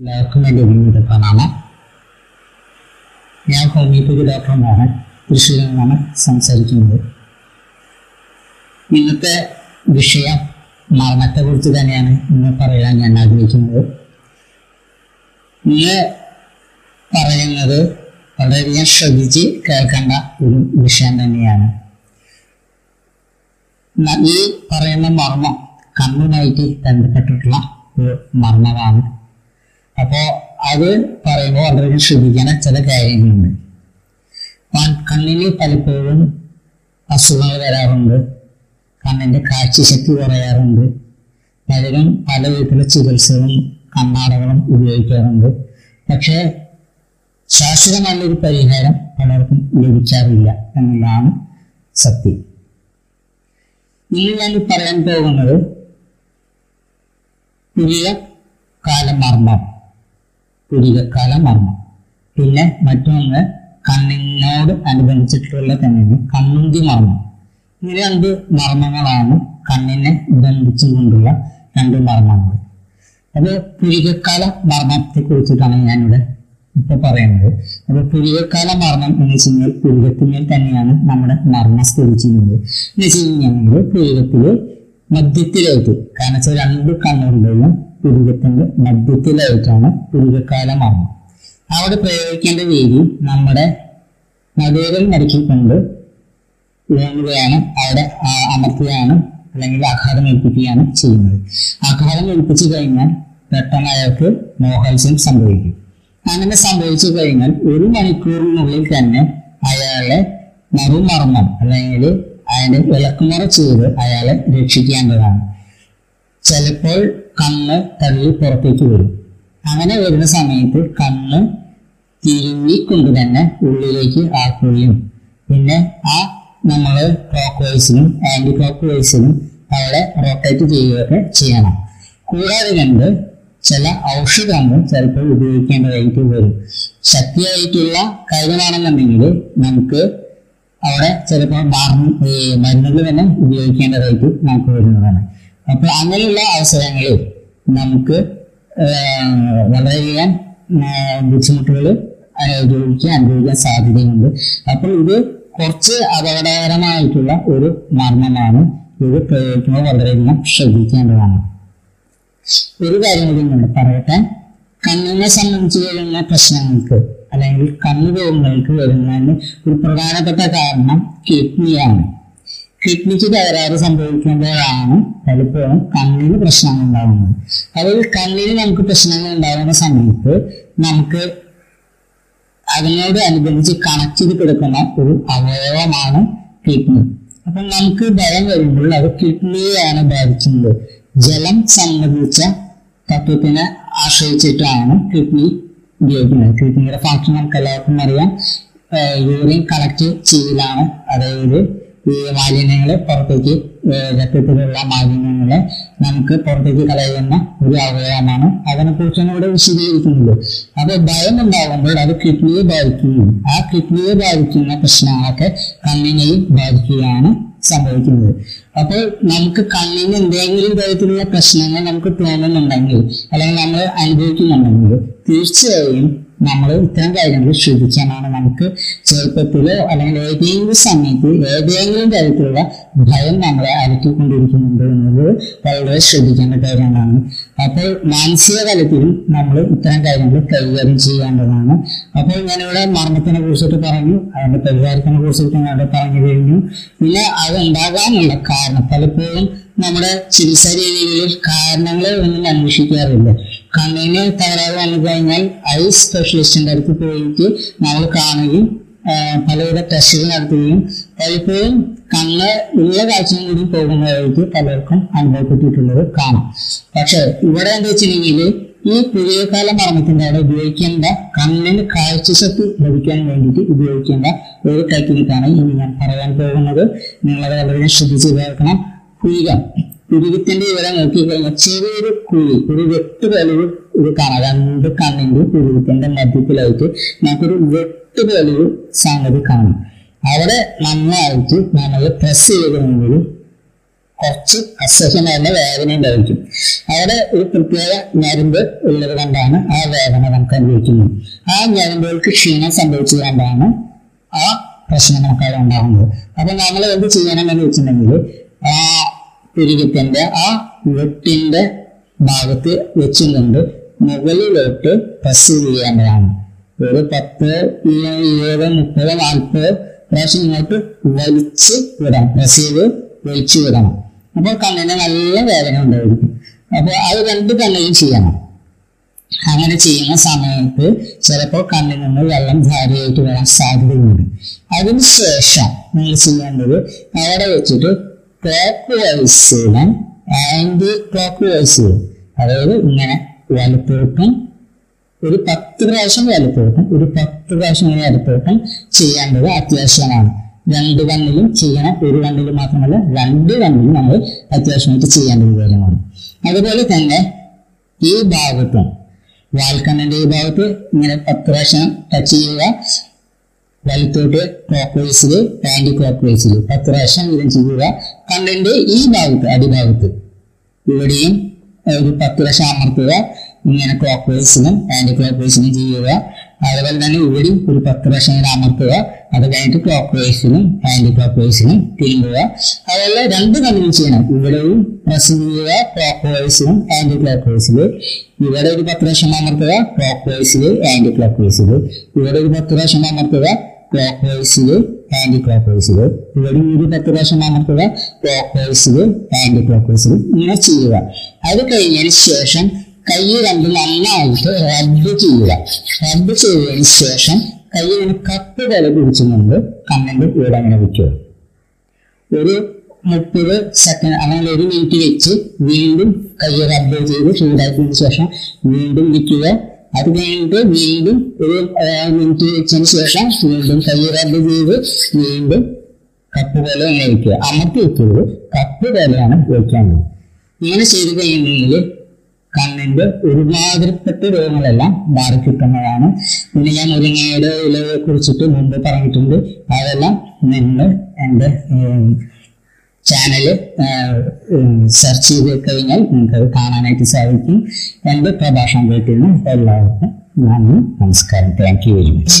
എല്ലാവർക്കും എന്റെ പ്രണാമം ഞാൻ ഹോമിയോപ്പതി ഡോക്ടർ മോഹൻ തൃശ്ശൂരിൽ നിന്നാണ് സംസാരിക്കുന്നത്. ഇന്നത്തെ വിഷയം മരണത്തെക്കുറിച്ച് തന്നെയാണ് ഇന്ന് പറയാൻ ഞാൻ ആഗ്രഹിക്കുന്നത്. ഇന്ന് പറയുന്നത് വളരെയധികം ശ്രദ്ധിച്ച് കേൾക്കേണ്ട ഒരു വിഷയം തന്നെയാണ്. ഈ പറയുന്ന മർമ്മം കണ്ണുമായിട്ട് ബന്ധപ്പെട്ടിട്ടുള്ള ഒരു മർമ്മമാണ് അപ്പോ അത് പറയുമ്പോൾ വളരെ ശ്രദ്ധിക്കാൻ ചില കാര്യങ്ങളുണ്ട്. കണ്ണിന് പലപ്പോഴും അസുഖങ്ങൾ വരാറുണ്ട്. കണ്ണിന്റെ കാഴ്ചശക്തി കുറയാറുണ്ട്. പലരും പല വിധത്തിലുള്ള ചികിത്സകളും കണ്ണാടകളും ഉപയോഗിക്കാറുണ്ട്. പക്ഷേ ശാശ്വതമായുള്ളൊരു പരിഹാരം പലർക്കും ലഭിക്കാറില്ല എന്നുള്ളതാണ് സത്യം. ഇന്ന് ഞാൻ പറയാൻ പോകുന്നത് പുതിയ കാലമർമ്മം. പുരികക്കാല മർമ്മം പിന്നെ മറ്റൊന്ന് കണ്ണിനോട് അനുബന്ധിച്ചിട്ടുള്ള തന്നെ കണ്ണുന്തി മർമ്മം ഈ രണ്ട് മർമ്മങ്ങളാണ് കണ്ണിനെ ബന്ധിച്ചുകൊണ്ടുള്ള രണ്ട് മർമ്മങ്ങൾ. അത് പുരികക്കാല മർമ്മത്തെ കുറിച്ചിട്ടാണ് ഞാനിവിടെ ഇപ്പൊ പറയുന്നത്. അപ്പൊ പുരികക്കാല മർമ്മം എന്ന് വെച്ച് കഴിഞ്ഞാൽ പുരികത്തിന്മേൽ തന്നെയാണ് നമ്മുടെ മർമ്മം സ്ഥിതി ചെയ്യുന്നത്. എന്ന് വെച്ച് കഴിഞ്ഞാൽ പുരികത്തിൽ മധ്യത്തിലേക്ക് കാരണം വെച്ചാൽ രണ്ട് കണ്ണുകളുടെയും പുരികത്തിന്റെ മധ്യത്തിലായിട്ടാണ് പുരികക്കാല മർമ്മം അവിടെ പ്രയോഗിക്കേണ്ട രീതി നമ്മുടെ നടുവിൽ മടക്കിക്കൊണ്ട് വേണുകയാണ് അവിടെ അമർത്തുകയാണ് അല്ലെങ്കിൽ ആഘാതം ഏൽപ്പിക്കുകയാണ് ചെയ്യുന്നത്. ആഘാതം ഏൽപ്പിച്ചു കഴിഞ്ഞാൽ പെട്ടെന്ന് അയാൾക്ക് മോഹൽസ്യം സംഭവിക്കും. അങ്ങനെ സംഭവിച്ചു കഴിഞ്ഞാൽ ഒരു മണിക്കൂറിനുള്ളിൽ തന്നെ അയാളെ മറുമർമ്മം അല്ലെങ്കിൽ അതിന്റെ വിളക്കുമറ ചെയ്ത് അയാളെ രക്ഷിക്കേണ്ടതാണ് ചിലപ്പോൾ കണ്ണ് തള്ളി പുറത്തേക്ക് വരും. അങ്ങനെ വരുന്ന സമയത്ത് കണ്ണ് തിരുമ്മിക്കൊണ്ട് തന്നെ ഉള്ളിലേക്ക് ആക്കുകയും. പിന്നെ ആ നമ്മൾ ക്ലോക്ക് വൈസിനും ആന്റി ക്ലോക്ക് വൈസിനും അവിടെ റൊട്ടേറ്റ് ചെയ്യുകയൊക്കെ ചെയ്യണം. കൂടാതെ കണ്ട് ചില ഔഷധങ്ങൾ ചിലപ്പോൾ ഉപയോഗിക്കേണ്ടതായിട്ട് വരും. ശക്തിയായിട്ടുള്ള കരുതാണെന്നുണ്ടെങ്കിൽ നമുക്ക് അവിടെ ചിലപ്പോൾ മരുന്നുകൾ തന്നെ ഉപയോഗിക്കേണ്ടതായിട്ട് നമുക്ക് വരുന്നതാണ്. അപ്പൊ അങ്ങനെയുള്ള അവസരങ്ങളിൽ നമുക്ക് വളരെയധികം ബുദ്ധിമുട്ടുകൾ അനുഭവിക്കാൻ അനുഭവിക്കാൻ സാധ്യതയുണ്ട് അപ്പോൾ ഇത് കുറച്ച് അപകടകരമായിട്ടുള്ള ഒരു മർമ്മമാണ്. ഇത് പ്രയോഗിക്കുമ്പോൾ വളരെയധികം ശ്രദ്ധിക്കേണ്ടതാണ്. ഒരു കാര്യം കൂടി ഉണ്ട് പറയട്ടെ. കണ്ണിനെ സംബന്ധിച്ച് വരുന്ന പ്രശ്നങ്ങൾക്ക് അല്ലെങ്കിൽ കണ്ണു രോഗങ്ങൾക്ക് വരുന്നതിന് ഒരു പ്രധാനപ്പെട്ട കാരണം കിഡ്നിയാണ്. കിഡ്നിക്ക് തകരാറ് സംഭവിക്കുമ്പോഴാണ് പലപ്പോഴും കണ്ണിന് പ്രശ്നങ്ങൾ ഉണ്ടാകുന്നത്. അതായത് കണ്ണിന് നമുക്ക് പ്രശ്നങ്ങൾ ഉണ്ടാകുന്ന സമയത്ത് നമുക്ക് അതിനോട് അനുബന്ധിച്ച് കണക്ട് ചെയ്ത് കിടക്കുന്ന ഒരു അവയവമാണ് കിഡ്നി. അപ്പൊ നമുക്ക് ഭയം വരുമ്പോൾ അത് കിഡ്നിയെയാണ് ബാധിക്കുന്നത്. ജലം സംബന്ധിച്ച തത്വത്തിനെ ആശ്രയിച്ചിട്ടാണ് കിഡ്നി ഉപയോഗിക്കുന്നത്. കിഡ്നിയുടെ ഫംഗ്ഷൻ നമുക്ക് എല്ലാവർക്കും അറിയാം യൂറിൻ കണക്ട് ചെയ്യലാണ്. അതായത് ഈ മാലിന്യങ്ങളെ പുറത്തേക്ക് രക്തത്തിലുള്ള മാലിന്യങ്ങളെ നമുക്ക് പുറത്തേക്ക് കളയുന്ന ഒരു അവയവമാണ്. അതിനെ കുറിച്ചാണ് ഇവിടെ വിശദീകരിക്കുന്നത് അത് ഭയം ഉണ്ടാകുമ്പോൾ അത് കിഡ്നിയെ ബാധിക്കുകയും ആ കിഡ്നിയെ ബാധിക്കുന്ന പ്രശ്നങ്ങളൊക്കെ കണ്ണിനെയും ബാധിക്കുകയാണ് സംഭവിക്കുന്നത്. അപ്പോൾ നമുക്ക് കണ്ണിന് എന്തെങ്കിലും തരത്തിലുള്ള പ്രശ്നങ്ങൾ നമുക്ക് തോന്നുന്നുണ്ടെങ്കിൽ അല്ലെങ്കിൽ നമ്മൾ അനുഭവിക്കുന്നുണ്ടെങ്കിൽ തീർച്ചയായും നമ്മൾ ഇത്തരം കാര്യങ്ങൾ ശ്രദ്ധിച്ചാണ് നമുക്ക് ചെറുപ്പത്തിലോ അല്ലെങ്കിൽ ഏതെങ്കിലും സമയത്ത് ഏതെങ്കിലും തരത്തിലുള്ള ഭയം നമ്മളെ അലക്കിക്കൊണ്ടിരിക്കുന്നുണ്ട് എന്നത് വളരെ ശ്രദ്ധിക്കേണ്ട കാര്യങ്ങളാണ്. അപ്പോൾ മാനസിക തലത്തിലും നമ്മൾ ഇത്തരം കാര്യങ്ങൾ കൈകാര്യം ചെയ്യേണ്ടതാണ്. അപ്പോൾ ഞാനിവിടെ മരണത്തിനെ കുറിച്ചിട്ട് പറഞ്ഞു അതിന്റെ പരിഹാരത്തിനെ കുറിച്ചിട്ട് ഞാൻ പറഞ്ഞു കഴിഞ്ഞു. പിന്നെ അത് ഉണ്ടാകാനുള്ള കാരണം പലപ്പോഴും നമ്മുടെ ചികിത്സാ രീതികളിൽ കാരണങ്ങളെ ഒന്നും അന്വേഷിക്കാറില്ല. കണ്ണിന് തകരാറ് വന്നു കഴിഞ്ഞാൽ ഐ സ്പെഷ്യലിസ്റ്റിന്റെ അടുത്ത് പോയിട്ട് നമ്മൾ കാണുകയും പലവിധ ടെസ്റ്റുകൾ നടത്തുകയും പലപ്പോഴും കണ്ണ് ഉള്ള കാഴ്ചയും കൂടി പോകുന്നതായിട്ട് പലർക്കും അനുഭവപ്പെട്ടിട്ടുള്ളത് കാണാം. പക്ഷെ ഇവിടെ എന്താ വെച്ചിട്ടുണ്ടെങ്കിൽ ഈ പുതിയകാല മർമ്മത്തിന്റെ അവിടെ ഉപയോഗിക്കേണ്ട കണ്ണിന് കാഴ്ചശക്തി ലഭിക്കാൻ വേണ്ടിയിട്ട് ഉപയോഗിക്കേണ്ട ഒരു ടെക്നിക്കാണ് ഇനി ഞാൻ പറയാൻ പോകുന്നത്. നിങ്ങളത് വളരെ ശ്രദ്ധിച്ച് കേൾക്കണം. കുഴിക പുരുകത്തിന്റെ ഇവിടെ നോക്കിക്കഴിഞ്ഞാൽ ചെറിയൊരു കുഴി ഒരു വെട്ട് പോലൊരു ഒരു കറ രണ്ട് കണ്ണിന്റെ പുരുകത്തിന്റെ മധ്യത്തിലായിട്ട് നമുക്കൊരു വെട്ട് പോലൊരു സംഗതി കാണും. അവിടെ നന്നായിട്ട് നമ്മൾ പ്രസ് ചെയ്തിട്ടുണ്ടെങ്കിൽ കുറച്ച് അസഹ്യമായ വേദന ഉണ്ടായിരിക്കും. അവിടെ ഒരു പ്രത്യേക ഞരമ്പ് ഉള്ളത് കൊണ്ടാണ് ആ വേദന നമുക്ക് അനുഭവിക്കുന്നത്. ആ ഞരമ്പുകൾക്ക് ക്ഷീണം സംഭവിച്ചത് കൊണ്ടാണ് ആ പ്രശ്നം നമുക്ക് അവിടെ ഉണ്ടാകുന്നത്. അപ്പൊ നമ്മൾ എന്ത് ചെയ്യണം എന്ന് വെച്ചിട്ടുണ്ടെങ്കിൽ ആ പുരുകത്തിന്റെ ആ വെട്ടിന്റെ ഭാഗത്ത് വെച്ചും കൊണ്ട് മുകളിലോട്ട് പ്രസ് ചെയ്യേണ്ടതാണ് ഒരു പത്ത് ഇരുപത് മുപ്പത് നാൽപ്പത് പ്രാവശ്യം ഇങ്ങോട്ട് വലിച്ച് വിടണം പ്രസ് ചെയ്ത് വലിച്ചു വിടണം. അപ്പോൾ കണ്ണിന് നല്ല വേദന ഉണ്ടായിരിക്കും. അപ്പോൾ അത് രണ്ട് കണ്ണിലും ചെയ്യണം. അങ്ങനെ ചെയ്യുന്ന സമയത്ത് ചിലപ്പോൾ കണ്ണിൽ നിന്ന് വെള്ളം ധാരയായിട്ട് വരാൻ സാധ്യതയുണ്ട്. അതിനുശേഷം നിങ്ങൾ ചെയ്യേണ്ടത് അവിടെ വെച്ചിട്ട് ക്ലോക്ക് വൈസിലും ആന്റി ക്ലോക്ക് വൈസിലും അതായത് ഇങ്ങനെ വലത്തോട്ടും ഒരു പത്ത് പ്രാവശ്യം വലത്തോട്ടും ഒരു പത്ത് പ്രാവശ്യം ഇങ്ങനെ വലത്തോട്ടും ചെയ്യേണ്ടത് അത്യാവശ്യമാണ്. രണ്ട് വണ്ണിലും ചെയ്യണം ഒരു കണ്ണിലും മാത്രമല്ല രണ്ട് വണ്ണിലും നമ്മൾ അത്യാവശ്യമായിട്ട് ചെയ്യേണ്ട ഒരു കാര്യമാണ്. അതുപോലെ തന്നെ ഈ ഭാഗത്തും വാൽക്കണ്ണിന്റെ ഈ ഭാഗത്ത് ഇങ്ങനെ പത്ത് പ്രാവശ്യം ടച്ച് ചെയ്യുക. വലത്തോട്ട് ക്ലോക്ക് വൈസിൽ ആന്റി ക്ലോക്ക് വൈസിൽ പത്ത് പ്രാവശ്യം വീതം ചെയ്യുക. കണ്ണിന്റെ ഈ ഭാഗത്ത് അടിഭാഗത്ത്. ഇവിടെയും ഒരു പത്ത് പ്രാവശ്യം അമർത്തുക. ഇങ്ങനെ ക്ലോക്ക് വൈസിലും ആന്റി ക്ലോക്ക് ചെയ്യുക. അതുപോലെ തന്നെ ഇവിടെയും ഒരു പത്ത് പ്രാവശ്യം ഇങ്ങനെ അമർത്തുക. അത് കഴിഞ്ഞിട്ട് ക്ലോക്ക് വൈസിലും ആന്റി ക്ലോക്ക് വൈസിലും തിരുമ്പുക. അതുപോലെ രണ്ട് കണ്ണിലും ചെയ്യണം. ഇവിടെയും പ്രസ് ചെയ്യുക. ക്ലോക്ക് വൈസിലും ആന്റി ക്ലോക്ക് വൈസിലും ഇവിടെ ഒരു പത്ത് പ്രാവശ്യം അമർത്തുക. ക്ലോക്ക് വൈസിൽ ആന്റി ക്ലോക്ക് വൈസിൽ ഇവിടെ ഒരു പത്ത് പ്രാവശ്യം അമർത്തുക. ക്ലോക്ക് വൈസിൽ ആന്റി ക്ലോക്ക് വൈസിൽ ഇവിടെ ഒരു പത്ത് പ്രാവശ്യം അമർത്തുക ക്ലോക്ക് വൈസിൽ ആന്റി ക്ലോക്ക് വൈസിൽ ഇങ്ങനെ ചെയ്യുക. അത് കഴിഞ്ഞതിന് ശേഷം കൈ രണ്ട് നന്നായിട്ട് റബ്ബ് ചെയ്യുക. റബ്ബ് ചെയ്തതിന് ശേഷം കൈ ഇങ്ങനെ കപ്പ് വില പിടിച്ചുകൊണ്ട് കണ്ണിന്റെ ഇവിടെ അങ്ങനെ വെക്കുക. ഒരു മുപ്പത് സെക്കൻഡ് അല്ലെങ്കിൽ ഒരു മിനിറ്റ് വെച്ച് വീണ്ടും കൈ റബ്ബ് ചെയ്ത് ചൂടാക്കിയതിനു ശേഷം വീണ്ടും വിൽക്കുക അത് കഴിഞ്ഞിട്ട് വീണ്ടും ഒരു മിനിറ്റ് വെച്ചതിന് ശേഷം വീണ്ടും കൈ ചെയ്ത് വീണ്ടും കപ്പ് പോലെ അങ്ങനെ വയ്ക്കുക അമർത്തി വെക്കുന്നത് കപ്പ് പോലെയാണ് വെക്കേണ്ടത് ഇങ്ങനെ ചെയ്ത് കഴിയുന്നെങ്കിൽ കണ്ണിന്റെ ഒരുമാതിരിപ്പെട്ട രോഗങ്ങളെല്ലാം മാറി കിട്ടുന്നതാണ് ഇനി ഞാൻ മുരിങ്ങയുടെ ഇലയെ കുറിച്ചിട്ട് മുമ്പ് പറഞ്ഞിട്ടുണ്ട്. അതെല്ലാം നിങ്ങൾ എന്റെ ചാനൽ സെർച്ച് ചെയ്ത് കഴിഞ്ഞാൽ നിങ്ങൾക്ക് അത് കാണാനായിട്ട് സാധിക്കും. എന്റെ പ്രഭാഷണം കേട്ടിരുന്ന എല്ലാവർക്കും നന്ദി നമസ്കാരം. Thank you very much